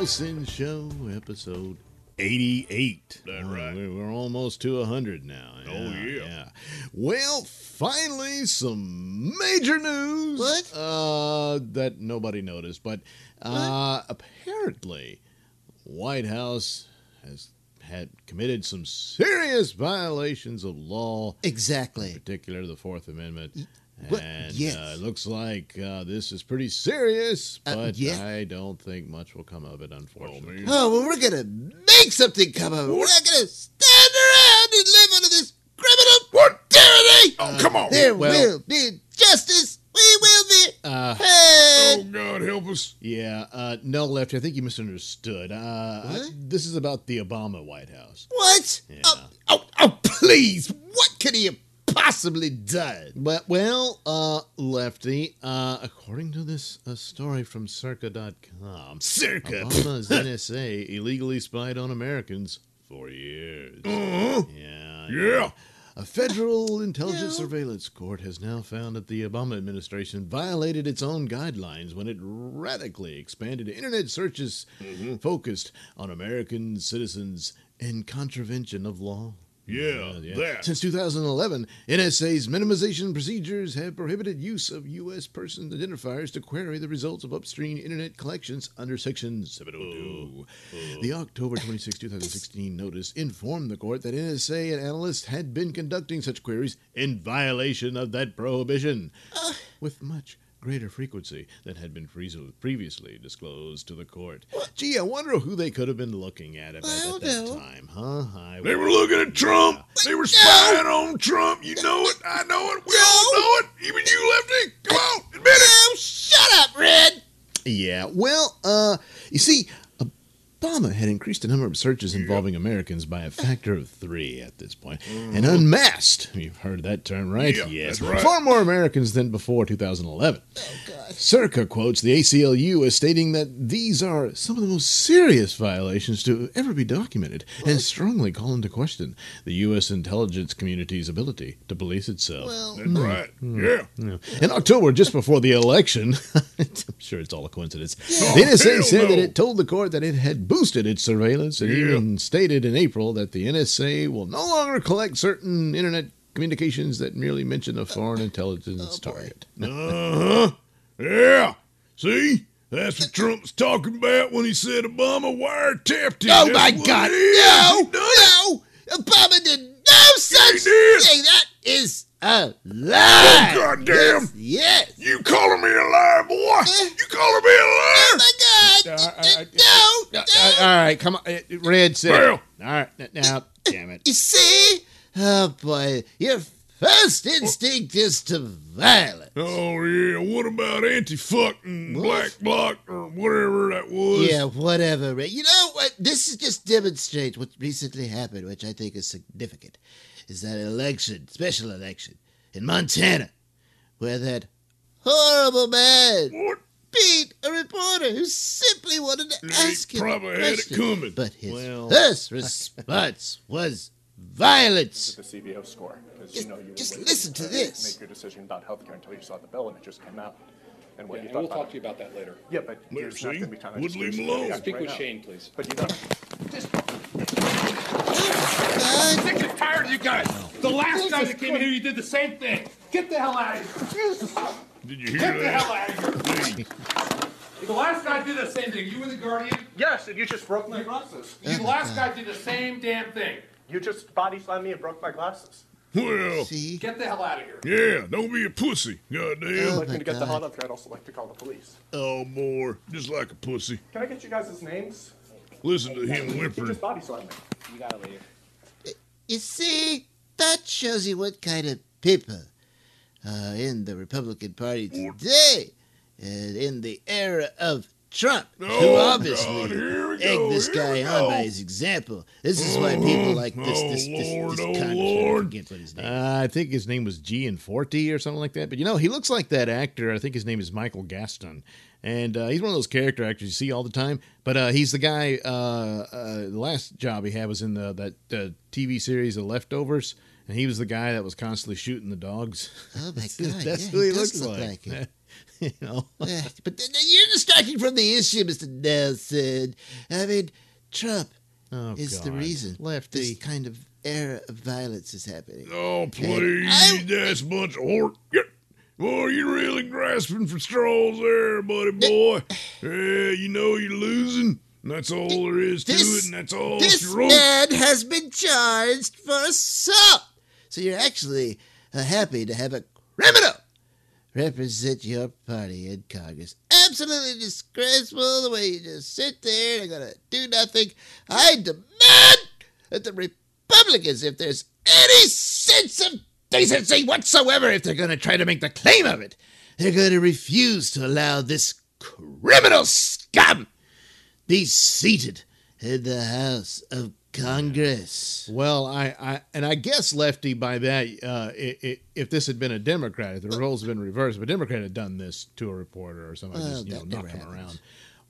Nailsin Show, episode 88. That right. We're, we're almost to 100 now. Oh, yeah. yeah. Well, finally, some major news. What? Uh, that nobody noticed, but uh, apparently, White House has had committed some serious violations of law Exactly. In particular the Fourth Amendment. What? And Yes. uh, it looks like uh, this is pretty serious, Uh, but yeah. I don't think much will come of it, unfortunately. Oh, well, we're gonna make something come of it. We're not gonna stand around and live under this criminal What? tyranny. Oh, come on. There well- will be justice. We will be Uh, Oh. God, help us. yeah, uh, no, Lefty, I think you misunderstood. Uh, I- this is about the Obama White House. What? Yeah. Oh, oh, oh, please. What could he have possibly done? But, well, uh, Lefty, uh, according to this uh, story from Circa.com, Circa. Obama's NSA illegally spied on Americans for years. Uh-huh. Yeah. Yeah. A federal intelligence Yeah. surveillance court has now found that the Obama administration violated its own guidelines when it radically expanded internet searches Mm-hmm. focused on American citizens in contravention of law. Yeah, that. Since 2011, NSA's minimization procedures have prohibited use of U.S. person identifiers to query the results of upstream internet collections under Section 702. Uh, uh. The October 26, 2016 notice informed the court that NSA and analysts had been conducting such queries in violation of that prohibition uh. with much greater frequency than had been previously disclosed to the court. Gee, I wonder who they could have been looking at at, I at that know. time, huh? I They were looking at Trump. They were spying on Trump. You know it. I know it. We all know it. Even you, Lefty. Come on, admit it. Oh, shut up, Red. Yeah, well, uh, you see, Obama had increased the number of searches involving Americans by a factor of three at this point. point, and unmasked. You've heard that term, right? Yeah, yes, right. far more Americans than before 2011. Oh, God. Circa quotes the ACLU as stating that these are some of the most serious violations to ever be documented, and strongly call into question the U.S. intelligence community's ability to police itself. Well, hmm. That's right. Hmm. Yeah. Yeah. In October, just before the election, I'm sure it's all a coincidence, Oh, the NSA hell said that it told the court that it had boosted its surveillance and Yeah. even stated in April that the NSA will no longer collect certain internet communications that merely mention a foreign intelligence boy. target. Uh huh. Yeah. See? That's what Trump was talking about when he said Obama wiretapped him. Oh, That's my God. it is. No, He done no. Obama did no such did. thing. That is a lie. Oh, goddamn. Yes. yes. You calling me a liar, boy? You calling me a Oh, liar? my God. Uh, I- I- no, Uh, no. uh, all right, come on. Uh, Red, sit. Well. All right, n- now, damn it. You see? Oh, boy. Your first instinct is to violence. Oh yeah, what about anti-fuck and black bloc or whatever that was? Yeah, whatever. Ray. You know what? This is just demonstrates what recently happened, which I think is significant. Is that election, special election in Montana, where that horrible man What? beat a reporter who simply wanted to He ask him. a probably had it question. coming. But his Well- first response was violence. the CBO score. Because Just- you know you just listen to this. Make your decision about healthcare until you saw the bill and it just came out. And what Yeah, you and thought we'll talk it. to you about that later. Yeah, but Well, there's see? not going to be time. I Wouldn't just leave him do this alone. right Speak with now. Shane, please. But you know, God, sick and tired of you guys. The last guy that came in here, you did the same thing. Get the hell out of here. Did you hear Get the hell out of here. The last guy did the same thing. You were the guardian. yes, and you just broke my glasses. The last guy did the same damn thing. You just body slammed me and broke my glasses. Well, see? Get the hell out of here. yeah, don't be a pussy. Goddamn. Oh, like my me to get the God. hell up here, I'd also like to call the police. Oh, more. Just like a pussy. Can I get you guys' names? Listen to him He whimpering. just body slammed me. You gotta leave. You see, that shows you what kind of people are in the Republican Party today. And in the era of Trump, who Oh, obviously God, egged go, this guy on by his example. This is why people like this Oh, this this, Lord, this oh, congressman, I Lord. forget what his name. Uh, I think his name was Gianforte or something like that. But you know, he looks like that actor. I think his name is Michael Gaston. And uh, he's one of those character actors you see all the time. But uh, he's the guy. Uh, uh, the last job he had was in the, that uh, TV series, The Leftovers. And he was the guy that was constantly shooting the dogs. Oh my God! that's yeah, who he, does looks look like. him. you know. Yeah, but you're distracting from the issue, Mr. Nailsin. I mean, Trump Oh, is the reason Lefty. this kind of era of violence is happening. Oh, please, that's of hort. Boy, you're really grasping for straws there, buddy eh. boy. Yeah, you know you're losing. That's all there is to This- it, and that's all This she wrote. man has been charged for assault. So you're actually uh, happy to have a criminal represent your party in Congress. Absolutely disgraceful the way you just sit there and are gonna do nothing. I demand that the Republicans, if there's any sense of decency whatsoever, if they're gonna try to make the claim of it, they're gonna refuse to allow this criminal scum be seated in the House of Congress. Well, I, I and I guess Lefty by that, uh, i i if this had been a Democrat, if the roles had been reversed, if a Democrat had done this to a reporter or somebody, Well, just you know, that knocked him happens. around,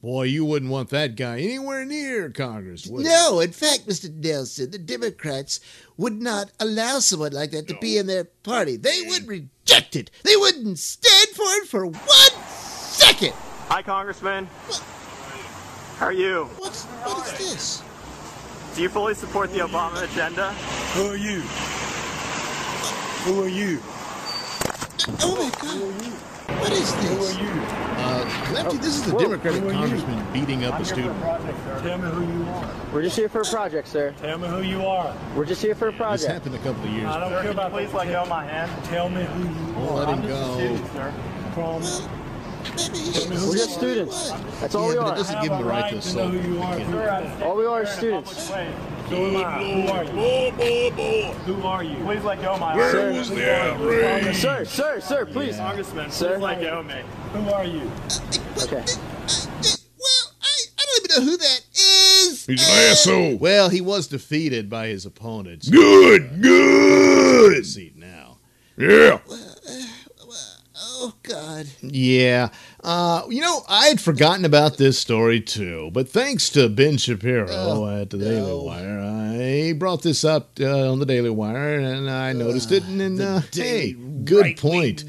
boy, you wouldn't want that guy anywhere near Congress. Would you? No, in fact, Mr. Nailsin, the Democrats would not allow someone like that to be in their party. They would reject it. They wouldn't stand for it for one second. Hi, Congressman. How are you? What's what is this? Do you fully support the Obama agenda? Who are you? Who are you? Oh my God! What is this? Who are you? Uh, Lefty, this is the Democratic congressman beating up a student. Tell me who you are. We're just here for a project, sir. Tell me who you are. We're just here for a project. This happened a couple of years I ago. don't care about Please let go of my hand. Tell me who you We'll are. let him go. From Maybe you should We're just students. That's all Yeah, we but it are. doesn't have give him a the right right to to know assault. who you are. the kid. All we are is students. So am I. Who are you? Are? Please let go of my Where arm. was the outrage? Sir, sir, sir, please. Congressman, Sir? please let go of me. Who are you? Okay. Well, I, I don't even know who that is. He's Uh, an asshole. Well, he was defeated by his opponents. Good, good. Seat now. Yeah. Oh God! Yeah. Uh, you know, I had forgotten about this story too, but thanks to Ben Shapiro Oh, at the Daily no. Wire, I brought this up uh, on the Daily Wire and I noticed it. And, then, uh, hey, good point.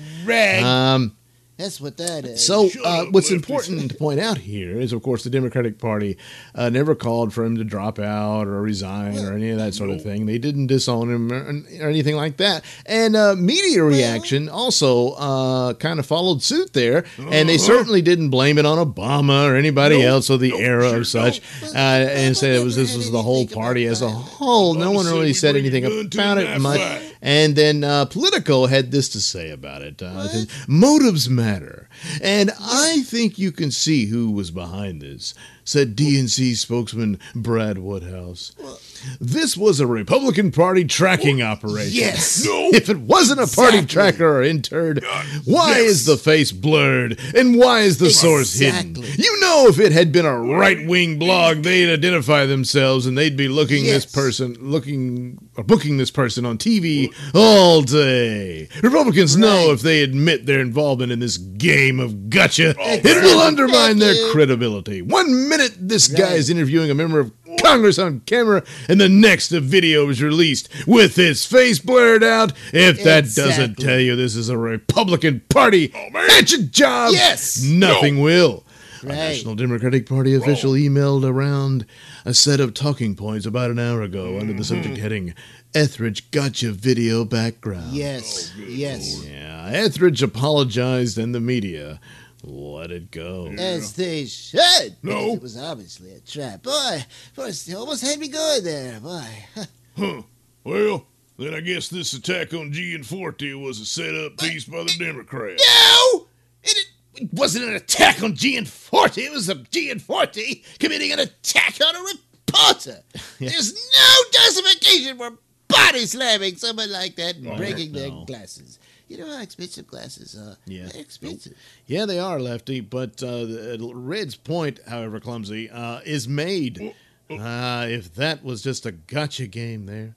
Um, That's what that is. so, uh, what's important to point out here is, of course, the Democratic Party uh, never called for him to drop out or resign or any of that sort of thing. They didn't disown him or, or anything like that. And uh, media reaction also uh, kind of followed suit there, and they certainly didn't blame it on Obama or anybody Uh-huh. Else or the Nope, era sure of such, uh, and said it was this was the whole party as a whole. No one really said anything a gun to about it much. fight. And then uh, Politico had this to say about it. Uh, Motives matter. And I think you can see who was behind this, said DNC spokesman Brad Woodhouse. This was a Republican Party tracking operation. Yes. No. If it wasn't a party Exactly. tracker or intern, why yes. is the face blurred and why is the source hidden? You know, if it had been a right wing blog, they'd identify themselves and they'd be looking Yes. this person, looking or booking this person on TV all day. Republicans know if they admit their involvement in this game of gotcha, it Exactly. will undermine their credibility. One minute, this guy is interviewing a member of Congress on camera, and the next, a video is released with his face blurred out. If that doesn't tell you this is a Republican Party at your job, Yes. nothing will. A National Democratic Party official emailed around a set of talking points about an hour ago under the subject heading Etheridge Gotcha Video Background. Yes. yes. Yeah, Etheridge apologized and the media let it go. As they should. No. It was obviously a trap. Boy, boy, they almost had me going there. Boy. Huh. Well, then I guess this attack on Gianforte was a set-up piece by the Democrats. No! It, it wasn't an attack on Gianforte. It was a Gianforte committing an attack on a reporter. There's no justification for body slamming someone like that and Oh, breaking their glasses. You know how expensive glasses are? Yeah. They're expensive. Yeah, they are, Lefty. But uh, Red's point, however clumsy, uh, is made. Uh, if that was just a gotcha game there,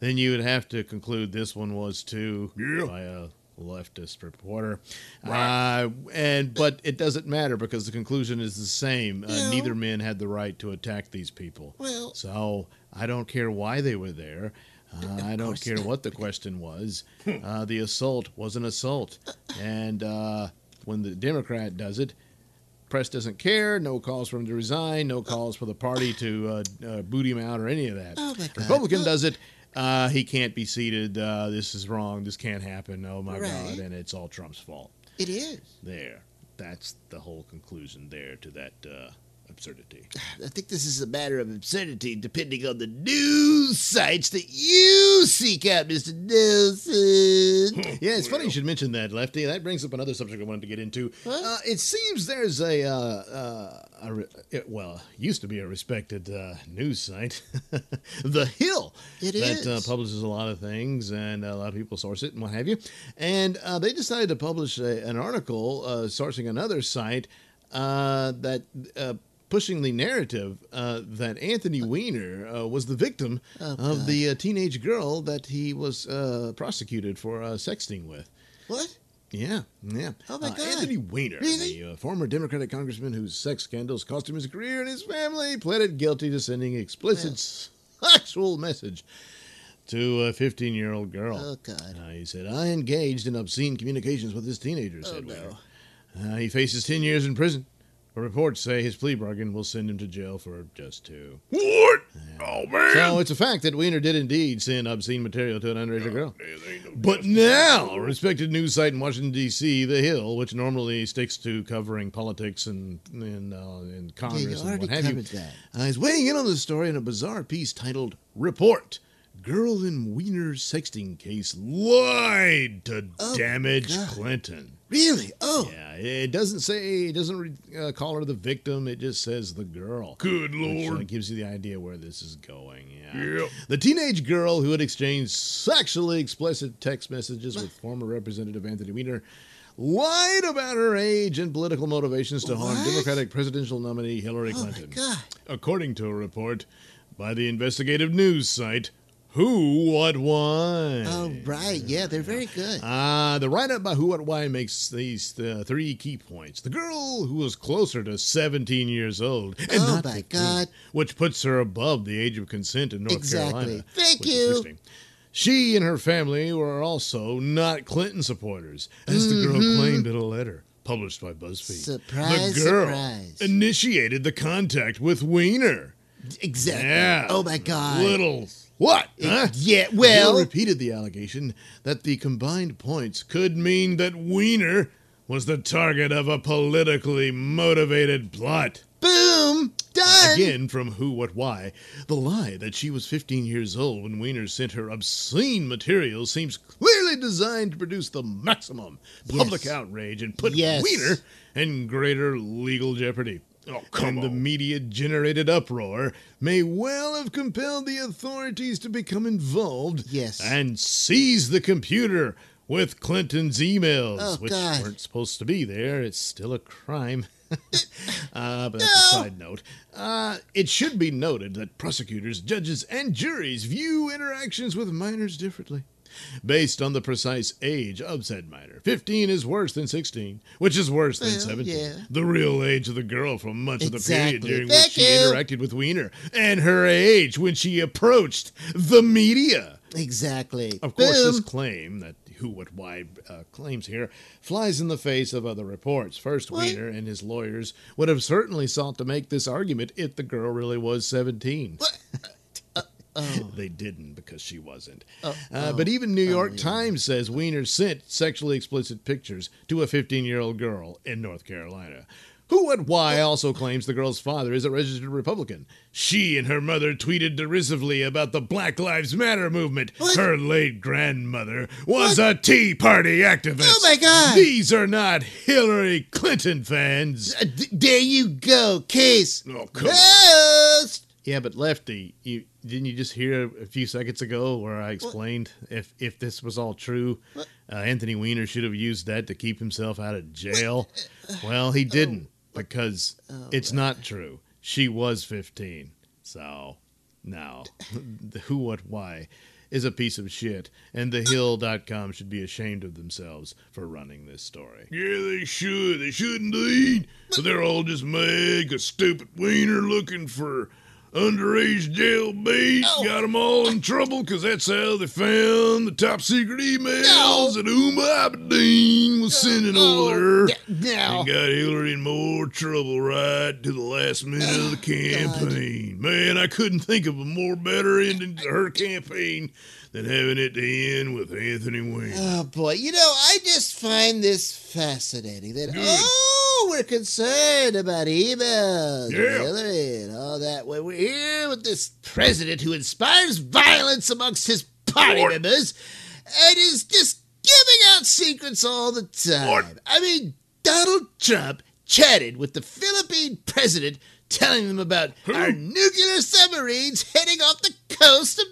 then you would have to conclude this one was too Yeah. by a leftist reporter. Uh, and but it doesn't matter because the conclusion is the same. Uh, No. neither men had the right to attack these people. Well- so I don't care why they were there. Uh, I don't care not. what the question was. Uh, the assault was an assault, and uh, when the Democrat does it, press doesn't care. No calls for him to resign. No calls for the party to uh, uh, boot him out or any of that. Oh. Republican Oh. does it. Uh, he can't be seated. Uh, this is wrong. This can't happen. Oh my Right. God! And it's all Trump's fault. It is. There. That's the whole conclusion there to that uh, absurdity. I think this is a matter of absurdity depending on the news sites that you seek out, Mr. Nailsin. Yeah, it's funny you should mention that, Lefty. That brings up another subject I wanted to get into. Uh, it seems there's a, uh, uh, a re- it, well, used to be a respected uh, news site, The Hill, It that uh, publishes a lot of things, and a lot of people source it and what have you. And uh, they decided to publish a, an article uh, sourcing another site uh, that. Uh, Pushing the narrative uh, that Anthony Weiner uh, was the victim Oh, of the uh, teenage girl that he was uh, prosecuted for uh, sexting with. What? Yeah, yeah. Oh, my Uh, God. Anthony Weiner, Really? the uh, former Democratic congressman whose sex scandals cost him his career and his family, pleaded guilty to sending explicit sexual message to a 15-year-old girl. Oh, God. Uh, he said, "I engaged in obscene communications with this teenager." Oh, Said no. Weiner. Uh, he faces 10 years in prison. But reports say his plea bargain will send him to jail for just two. What? Oh man. So it's a fact that Weiner did indeed send obscene material to an underage girl. There no But now, a respected news site in Washington D.C., The Hill, which normally sticks to covering politics and and, uh, and Yeah, Congress you and already what have you, that. uh, is weighing in on the story in a bizarre piece titled "Report: Girl in Weiner Sexting Case Lied to Oh, Damage God. Clinton." Really? Oh. Yeah, it doesn't say, it doesn't re- uh, call her the victim. It just says the girl. Good Which, uh, gives you the idea where this is going. Yeah. Yep. The teenage girl who had exchanged sexually explicit text messages with former Representative Anthony Weiner lied about her age and political motivations to harm Democratic presidential nominee Hillary Oh, my Clinton. God. According to a report by the investigative news site Who What Why. Oh, right. Yeah, they're very good. Uh, the write up by Who What Why makes these uh, three key points. The girl who was closer to 17 years old, and Oh, not my 15, God. which puts her above the age of consent in North Exactly. Carolina. Thank you. She and her family were also not Clinton supporters, as the girl claimed in a letter published by BuzzFeed. Mm-hmm. Surprise, the girl surprise. initiated the contact with Weiner. Exactly. Yeah. Oh, my God. Little what? Huh? Yeah, well. repeated the allegation that the combined points could mean that Weiner was the target of a politically motivated plot. Boom. Done. Again, from Who, What, Why, the lie that she was 15 years old when Weiner sent her obscene material seems clearly designed to produce the maximum public Yes. outrage and put Yes. Weiner in greater legal jeopardy. Oh, come and the media generated uproar may well have compelled the authorities to become involved Yes. and seize the computer with Clinton's emails, Oh, which God. weren't supposed to be there. It's still a crime. uh, but that's a side note. Uh, it should be noted that prosecutors, judges, and juries view interactions with minors differently. Based on the precise age of said minor. 15 is worse than 16, which is worse than 17. yeah. The real age of the girl from much of the period during Thank which she you. interacted with Weiner, and her age when she approached the media. Exactly. Of course, this claim that Who What Why uh, claims here flies in the face of other reports. First, What? Weiner and his lawyers would have certainly sought to make this argument if the girl really was 17. They didn't because she wasn't. Oh, uh, but even New York Times says Weiner sent sexually explicit pictures to a 15 year old girl in North Carolina. Who and Why also claims the girl's father is a registered Republican. She and her mother tweeted derisively about the Black Lives Matter movement. What? Her late grandmother was a Tea Party activist. Oh, my God. These are not Hillary Clinton fans. Uh, d- there you go. Case. Oh, come on. closed. Yeah, but Lefty, you didn't you just hear a few seconds ago where I explained if if this was all true, uh, Anthony Weiner should have used that to keep himself out of jail. Well, he didn't because it's not true. She was 15. So, no. the who, what, why is a piece of shit, and thehill.com should be ashamed of themselves for running this story. Yeah, they should. They should indeed. But they're all just mad 'cause stupid wiener looking for underage jail bait got them all in trouble 'cause that's how they found the top secret emails that Huma Abedin was sending oh, over there. No. And got Hillary in more trouble right to the last minute of the oh, campaign. Man, I couldn't think of a more better ending to her campaign than having it to end with Anthony Wayne. Oh boy, you know, I just find this fascinating that oh, we're concerned about emails, and Yeah. Hillary, and all that. When we're here with this president who inspires violence amongst his party Lord. members and is just giving out secrets all the time. Lord. I mean, Donald Trump chatted with the Philippine president, telling them about our nuclear submarines heading off the coast of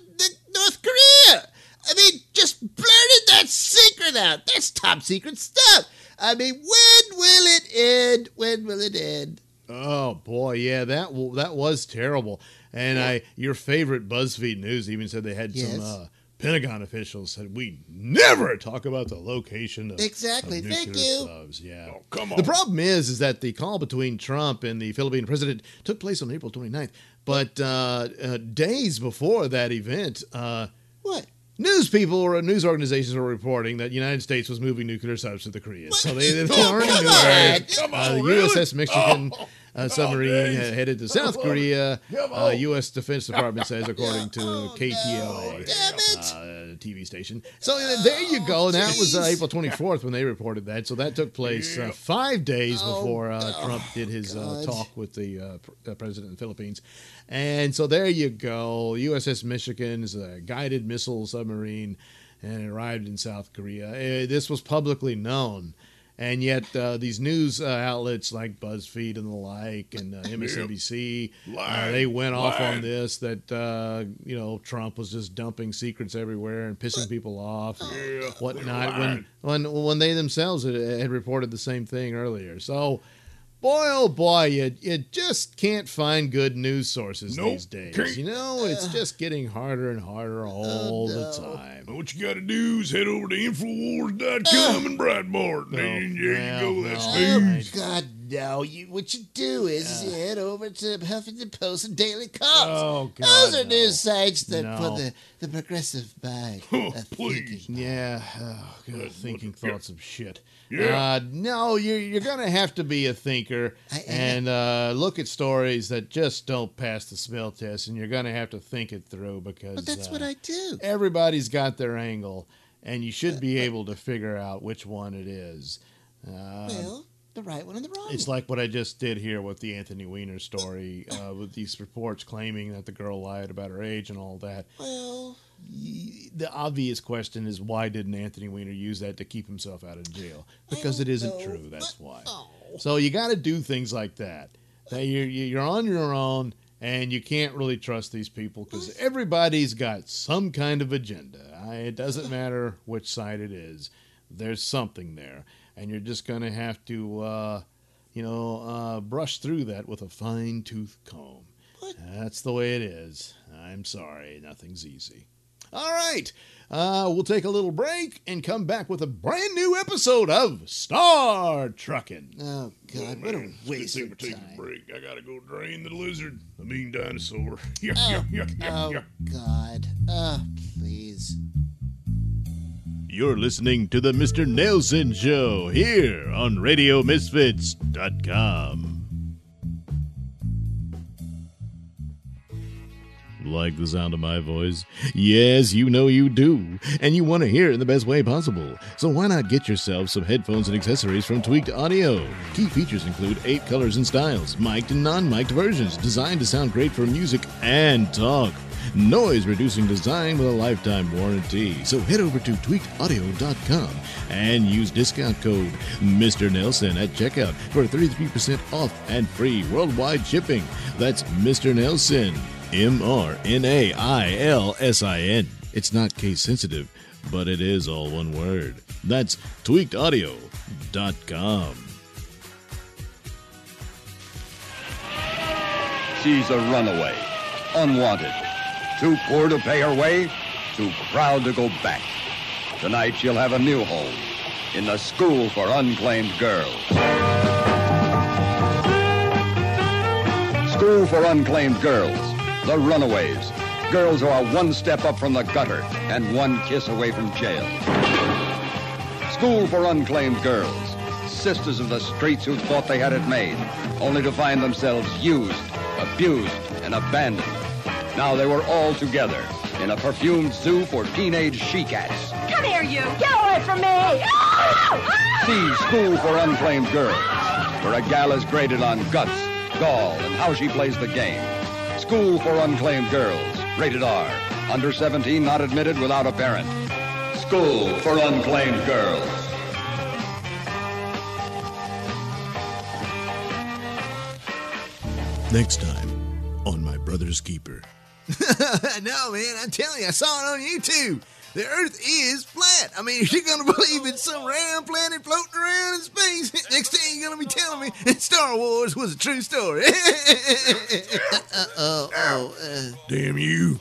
North Korea. I mean, just blurted that secret out. That's top secret stuff. I mean, when will it end? When will it end? Oh boy, yeah, that w- that was terrible. And I, your favorite BuzzFeed News even said they had Yes. some uh, Pentagon officials said we never talk about the location of Exactly, of thank you. subs. Yeah, Oh, come on. The problem is, is that the call between Trump and the Philippine president took place on April 29th. But uh, uh, days before that event, uh, What? News people or news organizations were reporting that the United States was moving nuclear subs to the Koreans. So they, they Oh, already come knew on. that. Come Uh, the really? USS Michigan Oh, uh, submarine uh, headed to South. Korea. Uh. U.S. Defense Department says, according to Oh, KTLA. no. TV station. So uh, there you go. And that was uh. April 24th when they reported that. So that took place uh, five days Oh, before uh, oh, Trump did his uh, talk with the uh, pr- president of the Philippines. And so there you go. USS Michigan is a guided missile submarine and it arrived in South Korea. Uh, this was publicly known. And yet, uh, these news uh, outlets like BuzzFeed and the like, and uh, MSNBC, uh, they went off on this that uh, you know Trump was just dumping secrets everywhere and pissing people off, and whatnot. When when when they themselves had, had reported the same thing earlier. So, boy oh boy, you you just can't find good news sources Nope, these days. can't. You know, it's just getting harder and harder oh, all the no. time. What you got to do is head over to Infowars.com and Breitbart. No, And there well, you go. That's no. news. Oh, God, no. You, what you do is you head over to Huffington Post and Daily Kos. Oh, God, Those are no. news sites that No. put the, the progressive mind Oh, of please. thinking. Yeah, oh, God, Good, thinking yeah. thoughts of shit. Yeah. Uh, no, you're you're gonna have to be a thinker I am. and uh, look at stories that just don't pass the smell test, and you're gonna have to think it through because But that's uh, what I do. everybody's got their angle, and you should be able to figure out which one it is. Uh, well, the right one and the wrong it's like what I just did here with the Anthony Weiner story, uh, with these reports claiming that the girl lied about her age and all that. Well, The obvious question is why didn't Anthony Weiner use that to keep himself out of jail? Because it isn't know, true. That's but- why. oh. So you got to do things like that. That you're you're on your own, and you can't really trust these people because everybody's got some kind of agenda. It doesn't matter which side it is. There's something there, and you're just gonna have to, uh, you know, uh, brush through that with a fine tooth comb. What? That's the way it is. I'm sorry, nothing's easy. All right, uh, we'll take a little break and come back with a brand new episode of Star Trucking. Oh, God, Oh, what a man, it's waste gonna of take a break. I gotta go drain the lizard. I mean dinosaur. Yeah, Oh, yeah, yeah, yeah, oh yeah. God. Oh, please. You're listening to the Mr. Nailsin Show here on RadioMisfits.com. Like the sound of my voice? Yes, you know you do. And you want to hear it in the best way possible. So why not get yourself some headphones and accessories from Tweaked Audio? Key features include eight colors and styles, mic'd and non mic'd versions, designed to sound great for music and talk. Noise reducing design with a lifetime warranty. So head over to tweakedaudio.com and use discount code Mr. Nailsin at checkout for 33% off and free worldwide shipping. That's Mr. Nailsin M R N A I L S I N. It's not case sensitive, but it is all one word. That's tweakedaudio.com. She's a runaway, unwanted, too poor to pay her way, too proud to go back. Tonight she'll have a new home in the School for Unclaimed Girls. School for Unclaimed Girls, the runaways, girls who are one step up from the gutter and one kiss away from jail. School for Unclaimed Girls, sisters of the streets who thought they had it made, only to find themselves used, abused, and abandoned. Now they were all together in a perfumed zoo for teenage she-cats. Come here, you! Get away from me! Ah! See School for Unclaimed Girls, where a gal is graded on guts, gall, and how she plays the game. School for Unclaimed Girls, rated R. Under 17, not admitted without a parent. School for Unclaimed Girls. Next time on My Brother's Keeper. no, man, I'm telling you, I saw it on YouTube. The Earth is flat. I mean, if you're gonna believe it's some round planet floating around in space. Next thing you're gonna be telling me that Star Wars was a true story. oh, oh, uh, Damn you.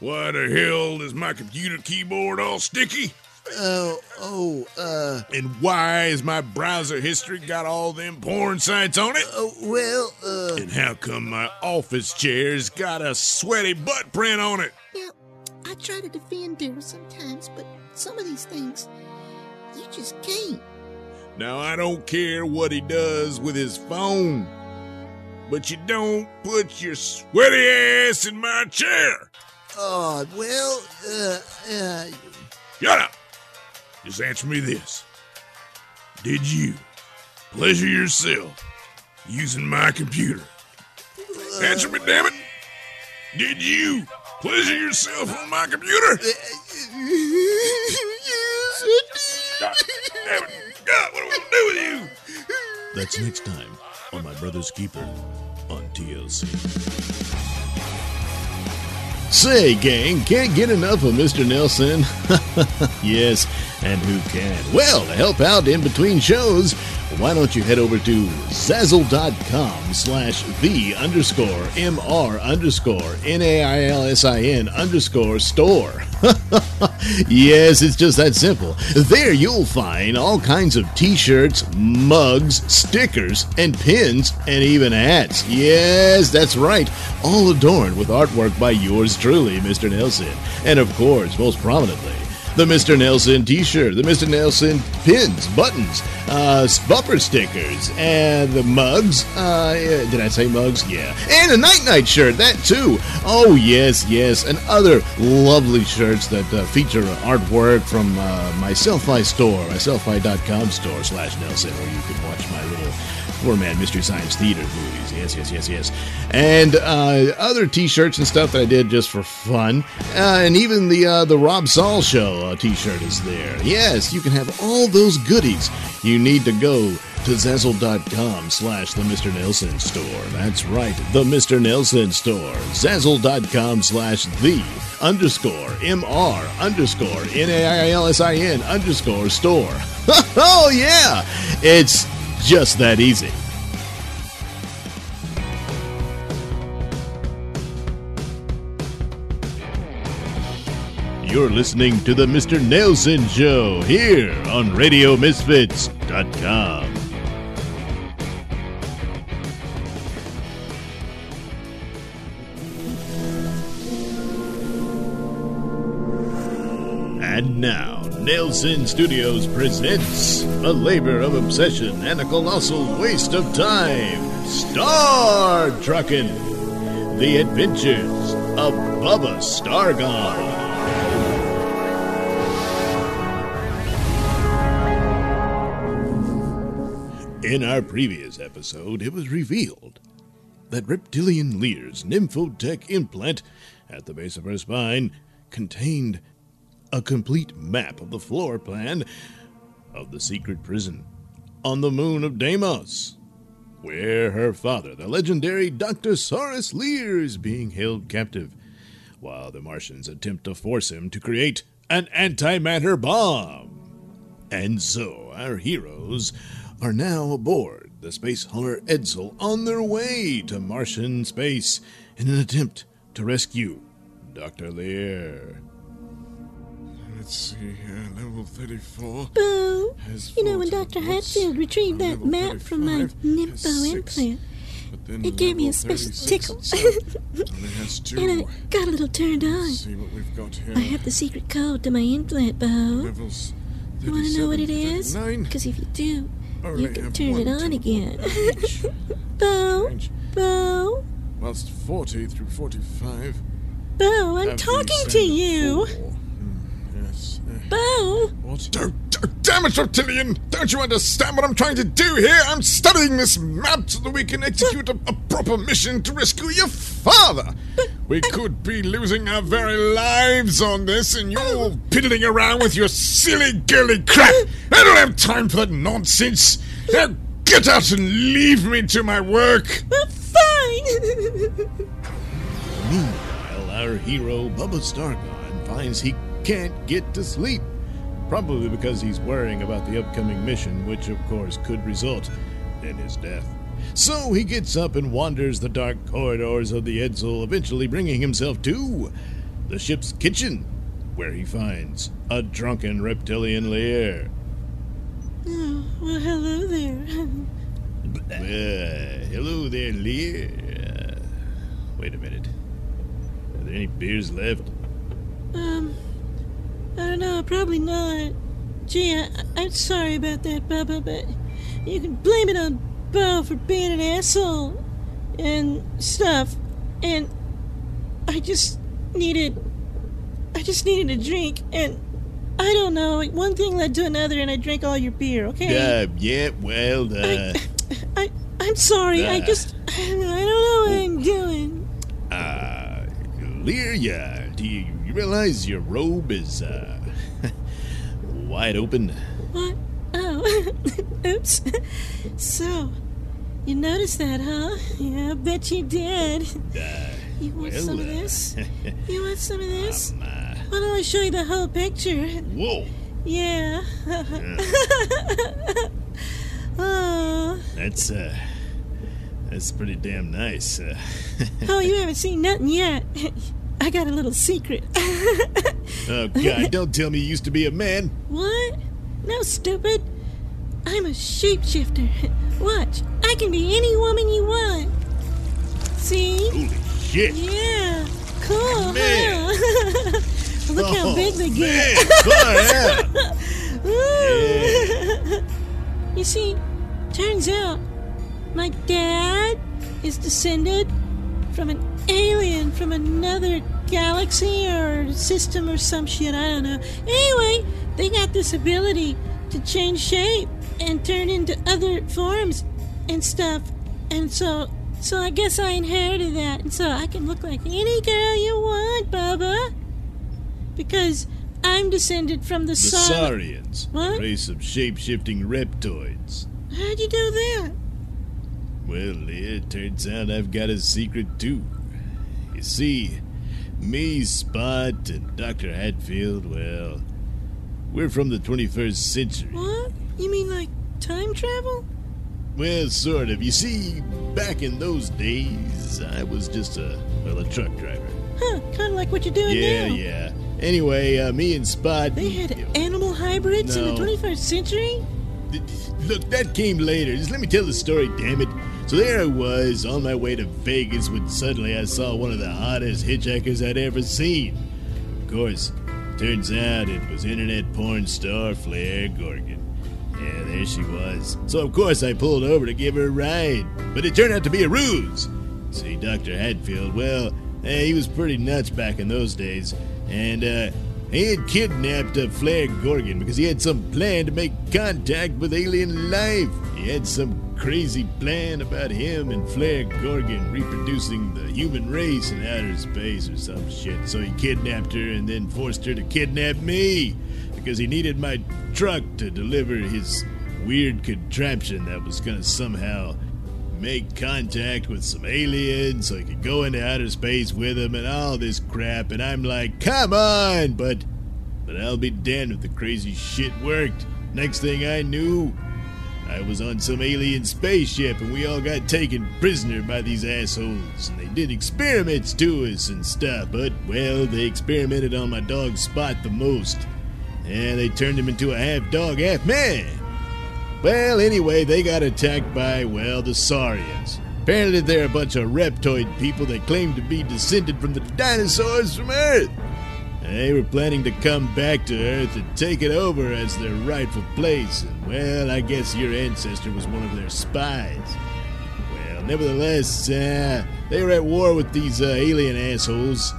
Why the hell is my computer keyboard all sticky? Oh, oh, uh, And why is my browser history got all them porn sites on it? oh, well, uh, And how come my office chair's got a sweaty butt print on it? Yeah, I try to defend Daryl sometimes, but some of these things, you just can't. Now, I don't care what he does with his phone, but you don't put your sweaty ass in my chair. oh, well, uh, uh, Shut up. Just answer me this. Did you pleasure yourself using my computer? Answer me, damn it. Did you pleasure yourself on my computer? God damn it. God, what am I going to do with you? That's next time on My Brother's Keeper on TLC. Say, gang, can't get enough of Mr. Nailsin? yes, and who can? Well, to help out in between shows, why don't you head over to zazzle.com slash the underscore mr underscore n-a-i-l-s-i-n underscore store. yes, it's just that simple. There you'll find all kinds of t-shirts, mugs, stickers, and pins, and even hats. Yes, that's right. All adorned with artwork by yours truly, Mr. Nailsin. And of course, most prominently, the Mr. Nailsin t-shirt, the Mr. Nailsin pins, buttons, uh, bumper stickers, and the mugs. Uh, did I say mugs? Yeah. And a night-night shirt, that too. Oh, yes, yes. And other lovely shirts that uh, feature artwork from uh, my Selfie store, my Selfie.com store slash Nailsin, where you can watch my little four-man Mystery Science Theater movies. Yes, yes, yes, yes. And uh, other T-shirts and stuff that I did just for fun. Uh, and even the uh, the Rob Saul Show uh, T-shirt is there. Yes, you can have all those goodies. You need to go to Zazzle.com slash the Mr. Nailsin store. That's right, the Mr. Nailsin store. Zazzle.com slash the underscore MR underscore N-A-I-L-S-I-N underscore store. oh yeah, it's just that easy. You're listening to the Mr. Nailsin Show here on RadioMisfits.com. Nailsin Studios presents a labor of obsession and a colossal waste of time Star Truckin' The Adventures of Bubba Stargone. In our previous episode, it was revealed that reptilian Lear's Nymphotech implant at the base of her spine contained a complete map of the floor plan of the secret prison on the moon of Deimos. where her father, the legendary Dr. Saurus Lear, is being held captive, while the Martians attempt to force him to create an antimatter bomb. And so our heroes are now aboard the space hauler Edsel on their way to Martian space in an attempt to rescue Dr. Lear. Let's see here, level 34. Boo! You know, when Dr. Hatfield retrieved that map from my 35 nympho implant, it gave me a special tickle. itself only has two. and I got a little turned on. Let's see what we've got here. I have the secret code to my implant, Bo. You want to know what it is? 37, is? 39. Because if you do, you can turn it on again. Bo. Bo, Whilst 40 through 45. Bo, I'm talking to you. Four. Yes. Bo, what? Don't, don't- damn it, Reptilian! Don't you understand what I'm trying to do here? I'm studying this map so that we can execute a, a proper mission to rescue your father. We could be losing our very lives on this, and you're piddling around with your silly girly crap. I don't have time for that nonsense. Now get out and leave me to my work. well, fine. Meanwhile, our hero, Bubba Stargon, finds he can't get to sleep. Probably because he's worrying about the upcoming mission, which of course could result in his death. So he gets up and wanders the dark corridors of the Edsel, eventually bringing himself to the ship's kitchen, where he finds a drunken reptilian Lear. oh, well, hello there. Uh, hello there, Lear. Uh, wait a minute. Are there any beers left? Um, I don't know, probably not. Gee, I, I'm sorry about that, Bubba, but you can blame it on Bo for being an asshole and stuff. And I just needed, I just needed a drink, and I don't know, one thing led to another, and I drank all your beer. Okay. Uh, yeah, well, uh, I, I'm sorry. I Uh. just, I don't know what I'm doing. uh, Lear, do you, you realize your robe is, uh, wide open? What? Oh, oops. So, you noticed that, huh? Yeah, I bet you did. Uh, You want well, some of uh, this? You want some of this? um, uh, Why don't I show you the whole picture? whoa, Yeah. oh. that's, uh, that's pretty damn nice. Uh, oh, you haven't seen nothing yet. I got a little secret. oh, God, don't tell me you used to be a man. What? No, stupid. I'm a shapeshifter. Watch, I can be any woman you want. See? Holy shit. Yeah. Cool, Man. huh? Look how Oh, big they Man, get. far out. you see, turns out my dad is descended from an alien from another galaxy or system or some shit. I don't know. Anyway, they got this ability to change shape and turn into other forms and stuff. And so, so I guess I inherited that, and so I can look like any girl you want, Bubba. Because I'm descended from the, The. Saurians, What? a race of shape-shifting reptoids. How'd you do that? Well, it turns out I've got a secret too. You see, me, Spot, and Dr. Hatfield, well, we're from the 21st century. What? You mean like time travel? Well, sort of. You see, back in those days, I was just a, well, a truck driver. Huh, kind of like what you're doing Yeah, now. yeah. yeah. Anyway, uh, me and Spot. They had animal hybrids in the 21st century? Look, that came later. Just let me tell the story, damn it. So there I was, on my way to Vegas, when suddenly I saw one of the hottest hitchhikers I'd ever seen. Of course, turns out it was internet porn star Flair Gorgon. Yeah, there she was. So of course I pulled over to give her a ride. But it turned out to be a ruse. See, Dr. Hatfield, well, eh, he was pretty nuts back in those days. And, uh, he had kidnapped Flair Gorgon because he had some plan to make contact with alien life. He had some crazy plan about him and Flair Gorgon reproducing the human race in outer space or some shit. So he kidnapped her and then forced her to kidnap me because he needed my truck to deliver his weird contraption that was gonna somehow make contact with some aliens so I could go into outer space with them and all this crap. And I'm like, come on! But, but I'll be damned if the crazy shit worked. Next thing I knew, I was on some alien spaceship and we all got taken prisoner by these assholes. And they did experiments to us and stuff, but, well, they experimented on my dog Spot the most. And they turned him into a half dog, half man. Well, anyway, they got attacked by, well, the Saurians. Apparently, they're a bunch of reptoid people that claim to be descended from the dinosaurs from Earth. They were planning to come back to Earth and take it over as their rightful place, and well, I guess your ancestor was one of their spies. Well, nevertheless, uh, they were at war with these uh, alien assholes.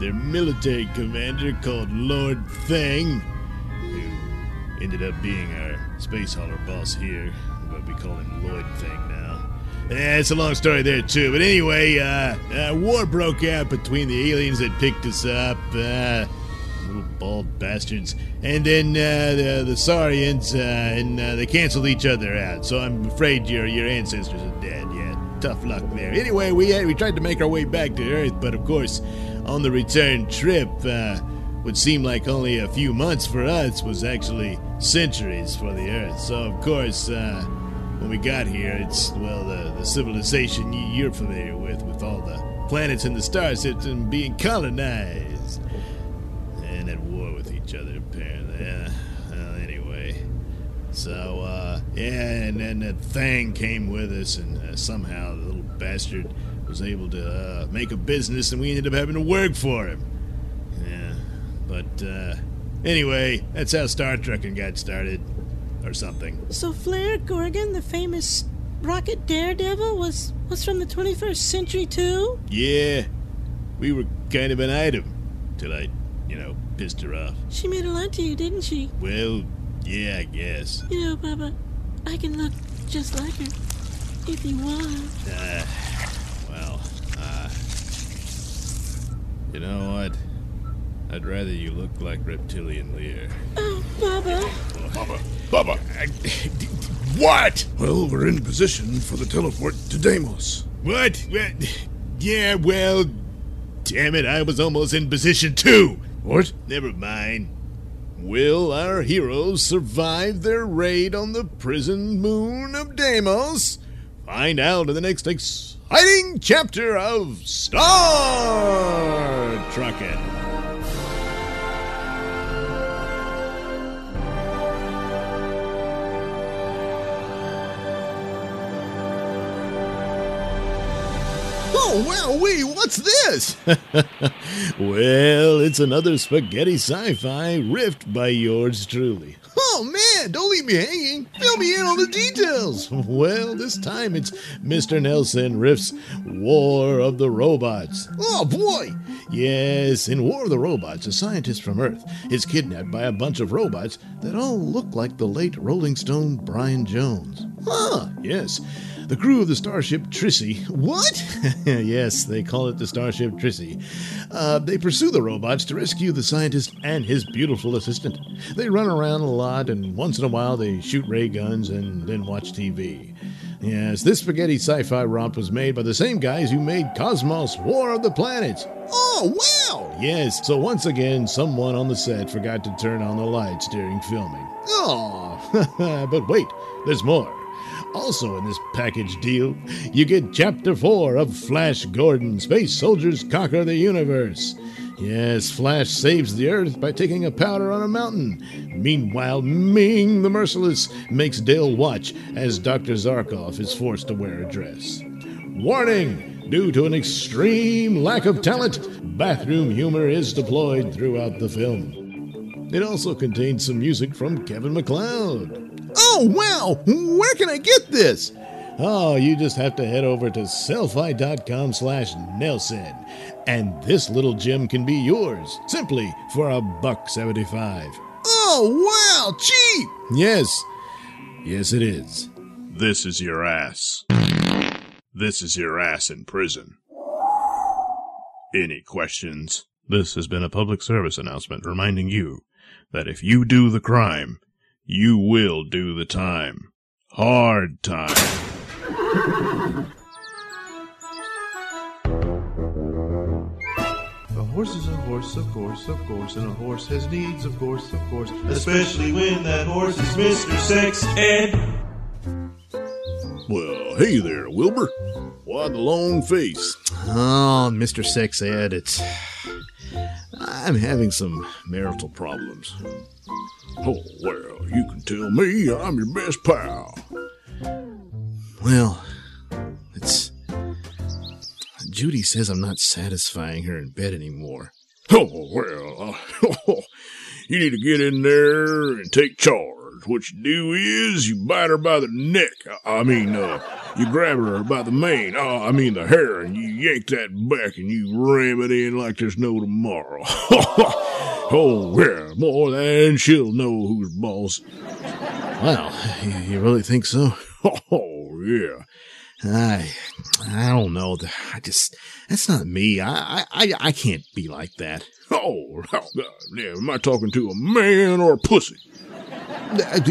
Their military commander, called Lord Thang, who ended up being our space hauler boss here, but we call him Lloyd Thang now. Yeah, it's a long story there too. But anyway, uh, uh, war broke out between the aliens that picked us up, uh, little bald bastards, and then uh, the, the Saurians, uh, and uh, they canceled each other out. So I'm afraid your your ancestors are dead. Yeah, tough luck there. Anyway, we had, we tried to make our way back to Earth, but of course, on the return trip, uh, would seem like only a few months for us was actually centuries for the Earth. So of course. Uh, when we got here, it's, well, the, the civilization you're familiar with, with all the planets in the star system being colonized. And at war with each other, apparently. Well, anyway. So, uh, yeah, and then that thing came with us, and uh, somehow the little bastard was able to uh, make a business, and we ended up having to work for him. Yeah. But, uh, anyway, that's how Star Truckin' got started or something. So Flair Gorgon, the famous rocket daredevil, was was from the 21st century too? Yeah, we were kind of an item till I, you know, pissed her off. She made a lot to you, didn't she? Well, yeah, I guess. You know, Papa, I can look just like her if you want. Uh, well, uh, you know what? I'd rather you look like Reptilian Lear. Oh, Baba. Baba, Baba. What? Well, we're in position for the teleport to Deimos. What? What? Yeah, well, damn it, I was almost in position too. What? Never mind. Will our heroes survive their raid on the prison moon of Deimos? Find out in the next exciting chapter of Star Truckin'. Oh, wow, wee, what's this? well, it's another spaghetti sci fi riffed by yours truly. Oh, man, don't leave me hanging. Fill me in on the details. Well, this time it's Mr. Nailsin riffs War of the Robots. Oh, boy. Yes, in War of the Robots, a scientist from Earth is kidnapped by a bunch of robots that all look like the late Rolling Stone Brian Jones. Huh. Yes. The crew of the starship Trissy. What? yes, they call it the starship Trissy. Uh, they pursue the robots to rescue the scientist and his beautiful assistant. They run around a lot, and once in a while they shoot ray guns and then watch TV. Yes, this spaghetti sci fi romp was made by the same guys who made Cosmos War of the Planets. Oh, wow! Yes, so once again, someone on the set forgot to turn on the lights during filming. Oh, but wait, there's more. Also, in this package deal, you get Chapter 4 of Flash Gordon Space Soldiers Conquer the Universe. Yes, Flash saves the Earth by taking a powder on a mountain. Meanwhile, Ming the Merciless makes Dale watch as Dr. Zarkov is forced to wear a dress. Warning! Due to an extreme lack of talent, bathroom humor is deployed throughout the film. It also contains some music from Kevin MacLeod. Oh, wow! Where can I get this? Oh, you just have to head over to sellfy.com slash Nailsin. And this little gem can be yours, simply for a buck seventy-five. Oh, wow! Cheap! Yes. Yes, it is. This is your ass. This is your ass in prison. Any questions? This has been a public service announcement reminding you that if you do the crime, you will do the time. Hard time. A horse is a horse, of course, of course, and a horse has needs, of course, of course. Especially when that horse is Mr. Sex Ed. Well, hey there, Wilbur. Why the long face? Oh, Mr. Sex Ed, it's. I'm having some marital problems. Oh, well, you can tell me I'm your best pal. Well, it's. Judy says I'm not satisfying her in bed anymore. Oh, well, uh, you need to get in there and take charge. What you do is you bite her by the neck. I mean, uh, you grab her by the mane. Uh, I mean the hair, and you yank that back and you ram it in like there's no tomorrow. oh, yeah, more than she'll know who's boss. Wow, you, really think so? Oh, yeah. I, I don't know. I just that's not me. I, I, I can't be like that. Oh, God, now, am I talking to a man or a pussy?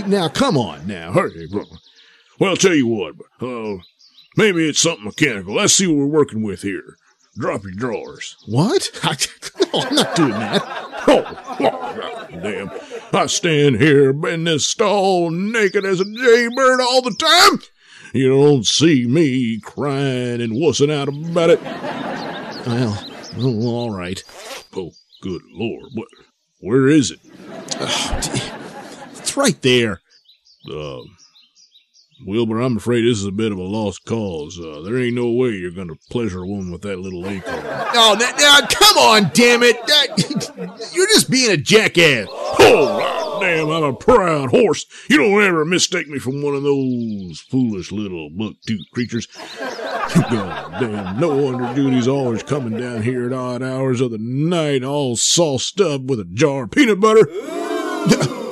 Now, come on, now. hurry, bro. Well, I'll tell you what. Uh, maybe it's something mechanical. Let's see what we're working with here. Drop your drawers. What? I, no, I'm not doing that. Oh, oh God damn. I stand here in this stall naked as a jaybird all the time. You don't see me crying and wussing out about it. Well, oh, all right. Oh, good lord. What? Where is it? It's right there. Uh, Wilbur, I'm afraid this is a bit of a lost cause. Uh, there ain't no way you're going to pleasure a woman with that little acorn. Oh, now, now, come on, damn it! That, you're just being a jackass. Oh, God damn! I'm a proud horse. You don't ever mistake me for one of those foolish little buck-toothed creatures. God damn! No wonder Judy's always coming down here at odd hours of the night, all sauced up with a jar of peanut butter.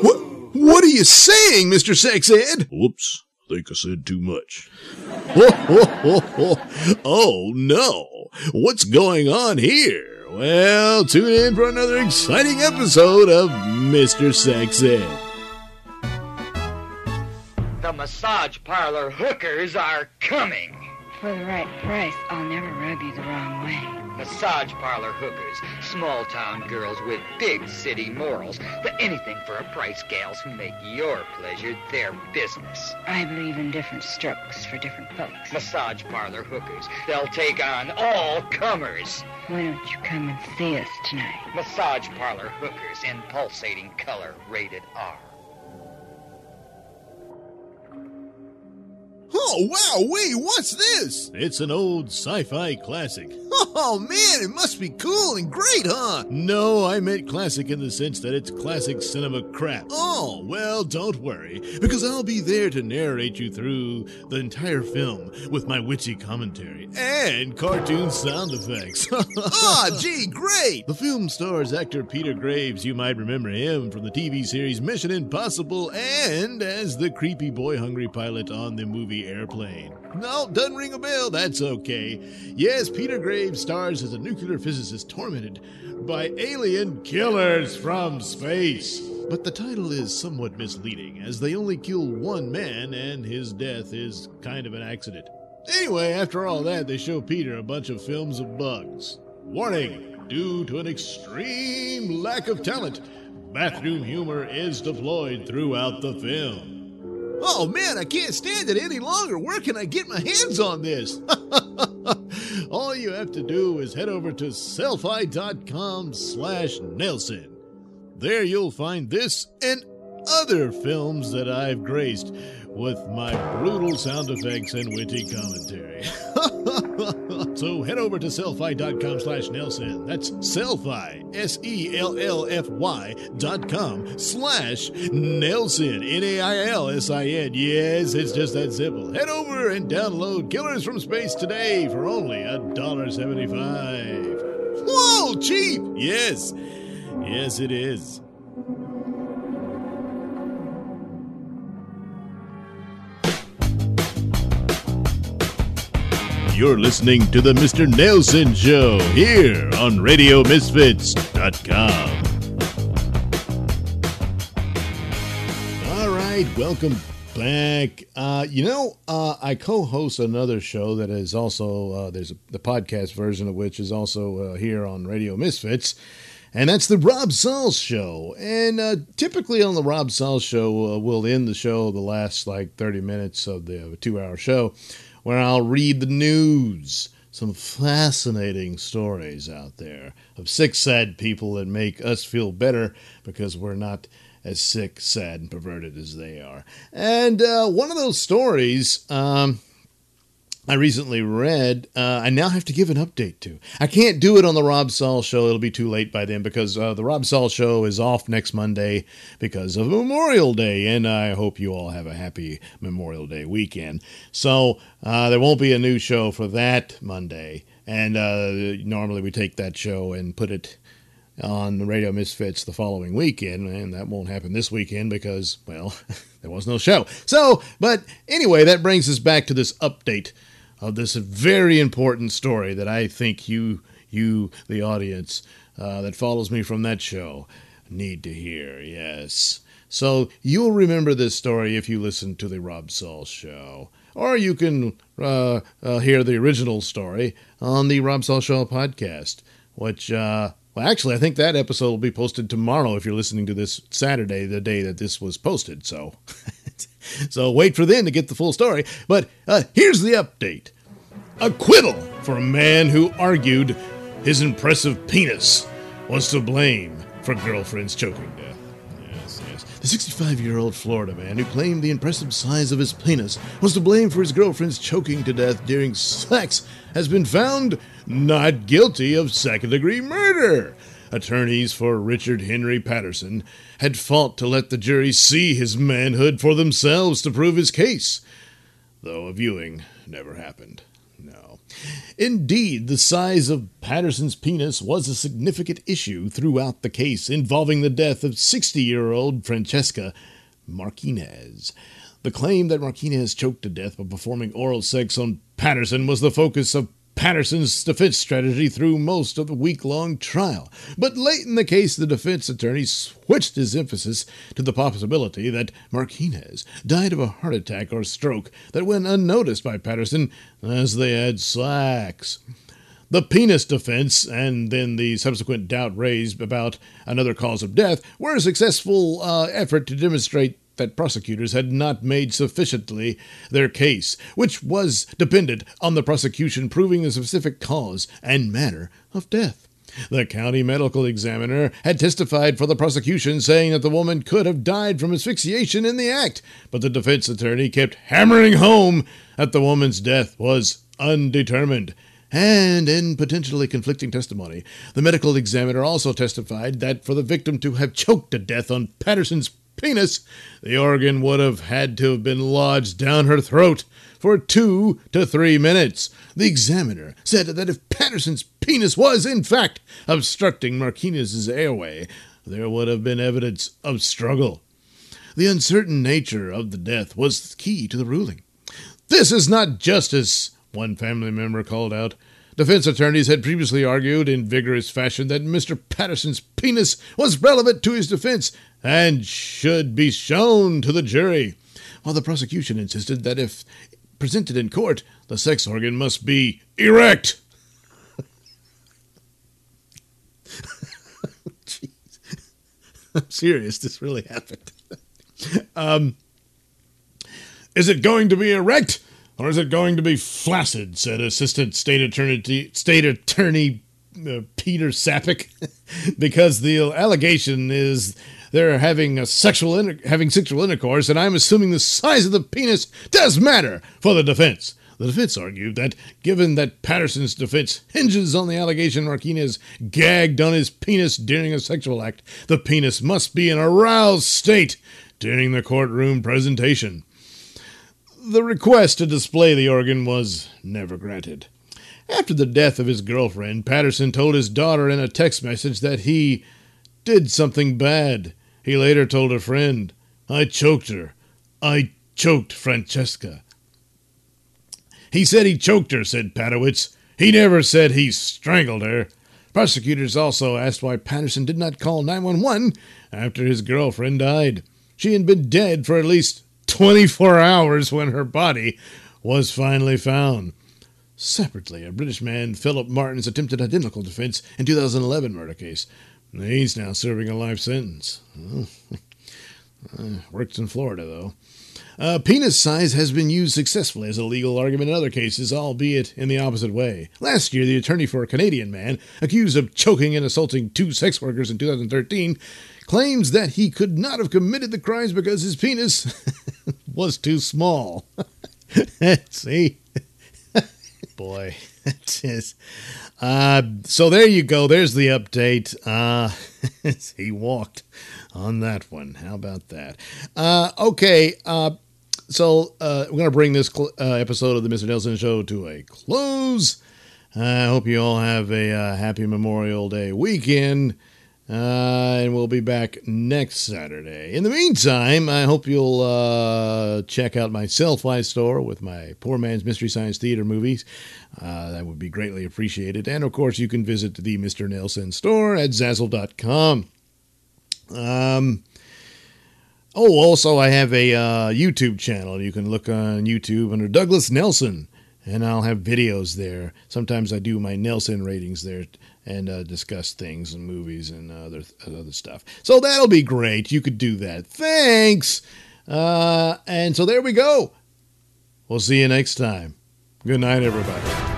What? What are you saying, Mister Sex Ed? Whoops! Think I said too much. oh no! What's going on here? Well, tune in for another exciting episode of Mr. Sex Ed. The massage parlor hookers are coming. For the right price, I'll never rub you the wrong way. Massage parlor hookers, small town girls with big city morals, but anything for a price, gals who make your pleasure their business. I believe in different strokes for different folks. Massage parlor hookers, they'll take on all comers. Why don't you come and see us tonight? Massage parlor hookers in pulsating color, rated R. Oh, wow, wait, what's this? It's an old sci fi classic. Oh, man, it must be cool and great, huh? No, I meant classic in the sense that it's classic cinema crap. Oh, Well, don't worry, because I'll be there to narrate you through the entire film with my witty commentary and cartoon sound effects. ah, gee, great! The film stars actor Peter Graves. You might remember him from the TV series Mission Impossible and as the creepy boy hungry pilot on the movie Airplane. No, doesn't ring a bell. That's okay. Yes, Peter Graves stars as a nuclear physicist tormented by alien killers from space. But the title is somewhat misleading, as they only kill one man, and his death is kind of an accident. Anyway, after all that, they show Peter a bunch of films of bugs. Warning! Due to an extreme lack of talent, bathroom humor is deployed throughout the film. Oh, man, I can't stand it any longer. Where can I get my hands on this? All you have to do is head over to sellfy.com slash Nailsin. There you'll find this and other films that I've graced with my brutal sound effects and witty commentary. so head over to sellfy.com slash Nailsin. That's Sellfy, S-E-L-L-F-Y dot com slash Nailsin, N-A-I-L-S-I-N. Yes, it's just that simple. Head over and download Killers from Space today for only a dollar seventy-five. Whoa, cheap! Yes, yes it is. You're listening to the Mr. Nailsin Show here on RadioMisfits.com. All right, welcome back. Uh, you know, uh, I co-host another show that is also uh, there's a, the podcast version of which is also uh, here on Radio Misfits, and that's the Rob Saul Show. And uh, typically on the Rob Saul Show, uh, we'll end the show the last like 30 minutes of the two-hour show, where I'll read the news. Some fascinating stories out there of sick, sad people that make us feel better because we're not as sick, sad, and perverted as they are. And uh, one of those stories um, I recently read, uh, I now have to give an update to. I can't do it on the Rob Saul show. It'll be too late by then because uh, the Rob Saul show is off next Monday because of Memorial Day. And I hope you all have a happy Memorial Day weekend. So uh, there won't be a new show for that Monday. And uh, normally we take that show and put it on the Radio Misfits the following weekend, and that won't happen this weekend because, well, there was no show. So, but anyway, that brings us back to this update of this very important story that I think you, you, the audience uh, that follows me from that show, need to hear. Yes. So you'll remember this story if you listen to the Rob Saul show. Or you can uh, uh, hear the original story on the Rob Saul Show podcast, which uh, well, actually, I think that episode will be posted tomorrow if you're listening to this Saturday, the day that this was posted. So, so wait for then to get the full story. But uh, here's the update: acquittal for a man who argued his impressive penis was to blame for girlfriend's choking death. Yes, yes. The 65 year old Florida man who claimed the impressive size of his penis was to blame for his girlfriend's choking to death during sex has been found not guilty of second degree murder. Attorneys for Richard Henry Patterson had fought to let the jury see his manhood for themselves to prove his case, though a viewing never happened. No. Indeed, the size of Patterson's penis was a significant issue throughout the case involving the death of 60 year old Francesca Martinez. The claim that Martinez choked to death by performing oral sex on Patterson was the focus of Patterson's defense strategy through most of the week long trial. But late in the case, the defense attorney switched his emphasis to the possibility that Martinez died of a heart attack or stroke that went unnoticed by Patterson as they had slacks. The penis defense and then the subsequent doubt raised about another cause of death were a successful uh, effort to demonstrate that prosecutors had not made sufficiently their case, which was dependent on the prosecution proving the specific cause and manner of death. The county medical examiner had testified for the prosecution, saying that the woman could have died from asphyxiation in the act, but the defense attorney kept hammering home that the woman's death was undetermined. And in potentially conflicting testimony, the medical examiner also testified that for the victim to have choked to death on Patterson's penis, the organ would have had to have been lodged down her throat for two to three minutes. The examiner said that if Patterson's penis was, in fact, obstructing Martinez's airway, there would have been evidence of struggle. The uncertain nature of the death was the key to the ruling. This is not justice, one family member called out. Defense attorneys had previously argued in vigorous fashion that Mr. Patterson's penis was relevant to his defense and should be shown to the jury, while the prosecution insisted that if presented in court, the sex organ must be erect. Jeez. I'm serious, this really happened. um, is it going to be erect? Or is it going to be flaccid? said Assistant State Attorney, State Attorney uh, Peter Sapik, because the allegation is they're having a sexual inter- having sexual intercourse, and I'm assuming the size of the penis does matter for the defense. The defense argued that given that Patterson's defense hinges on the allegation Martinez gagged on his penis during a sexual act, the penis must be in a aroused state during the courtroom presentation. The request to display the organ was never granted. After the death of his girlfriend, Patterson told his daughter in a text message that he did something bad. He later told a friend, I choked her. I choked Francesca. He said he choked her, said Patowitz. He never said he strangled her. Prosecutors also asked why Patterson did not call 911 after his girlfriend died. She had been dead for at least 24 hours when her body was finally found. Separately, a British man, Philip Martin's attempted identical defense in 2011 murder case. He's now serving a life sentence. Oh. Uh, works in Florida, though. Uh, penis size has been used successfully as a legal argument in other cases, albeit in the opposite way. Last year, the attorney for a Canadian man accused of choking and assaulting two sex workers in 2013 claims that he could not have committed the crimes because his penis was too small. See? Boy, it is. Uh, so there you go. There's the update. Uh, he walked on that one. How about that? Uh, okay. Uh, so uh, we're going to bring this cl- uh, episode of the Mr. Nailsin Show to a close. I hope you all have a uh, happy Memorial Day weekend. Uh, and we'll be back next Saturday. In the meantime, I hope you'll uh, check out my Sellfy store with my Poor Man's Mystery Science Theater movies. Uh, that would be greatly appreciated. And of course, you can visit the Mr. Nailsin store at Zazzle.com. Um, oh, also, I have a uh, YouTube channel. You can look on YouTube under Douglas Nailsin, and I'll have videos there. Sometimes I do my Nailsin ratings there and uh, discuss things and movies and other other stuff. So that'll be great. You could do that. Thanks. Uh, and so there we go. We'll see you next time. Good night, everybody.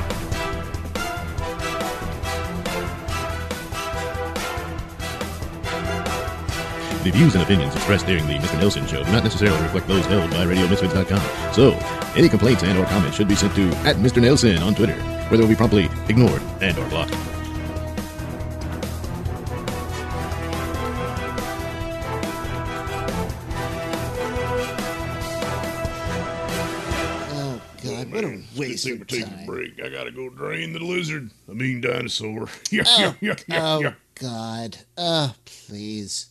The views and opinions expressed during the Mr. Nailsin Show do not necessarily reflect those held by RadioMisfits.com. So, any complaints and or comments should be sent to at Mr. Nailsin on Twitter, where they will be promptly ignored and or blocked. Waste of taking a break. I gotta go drain the lizard. I mean dinosaur. yeah, Oh, yeah, yeah, oh. God. Oh, please.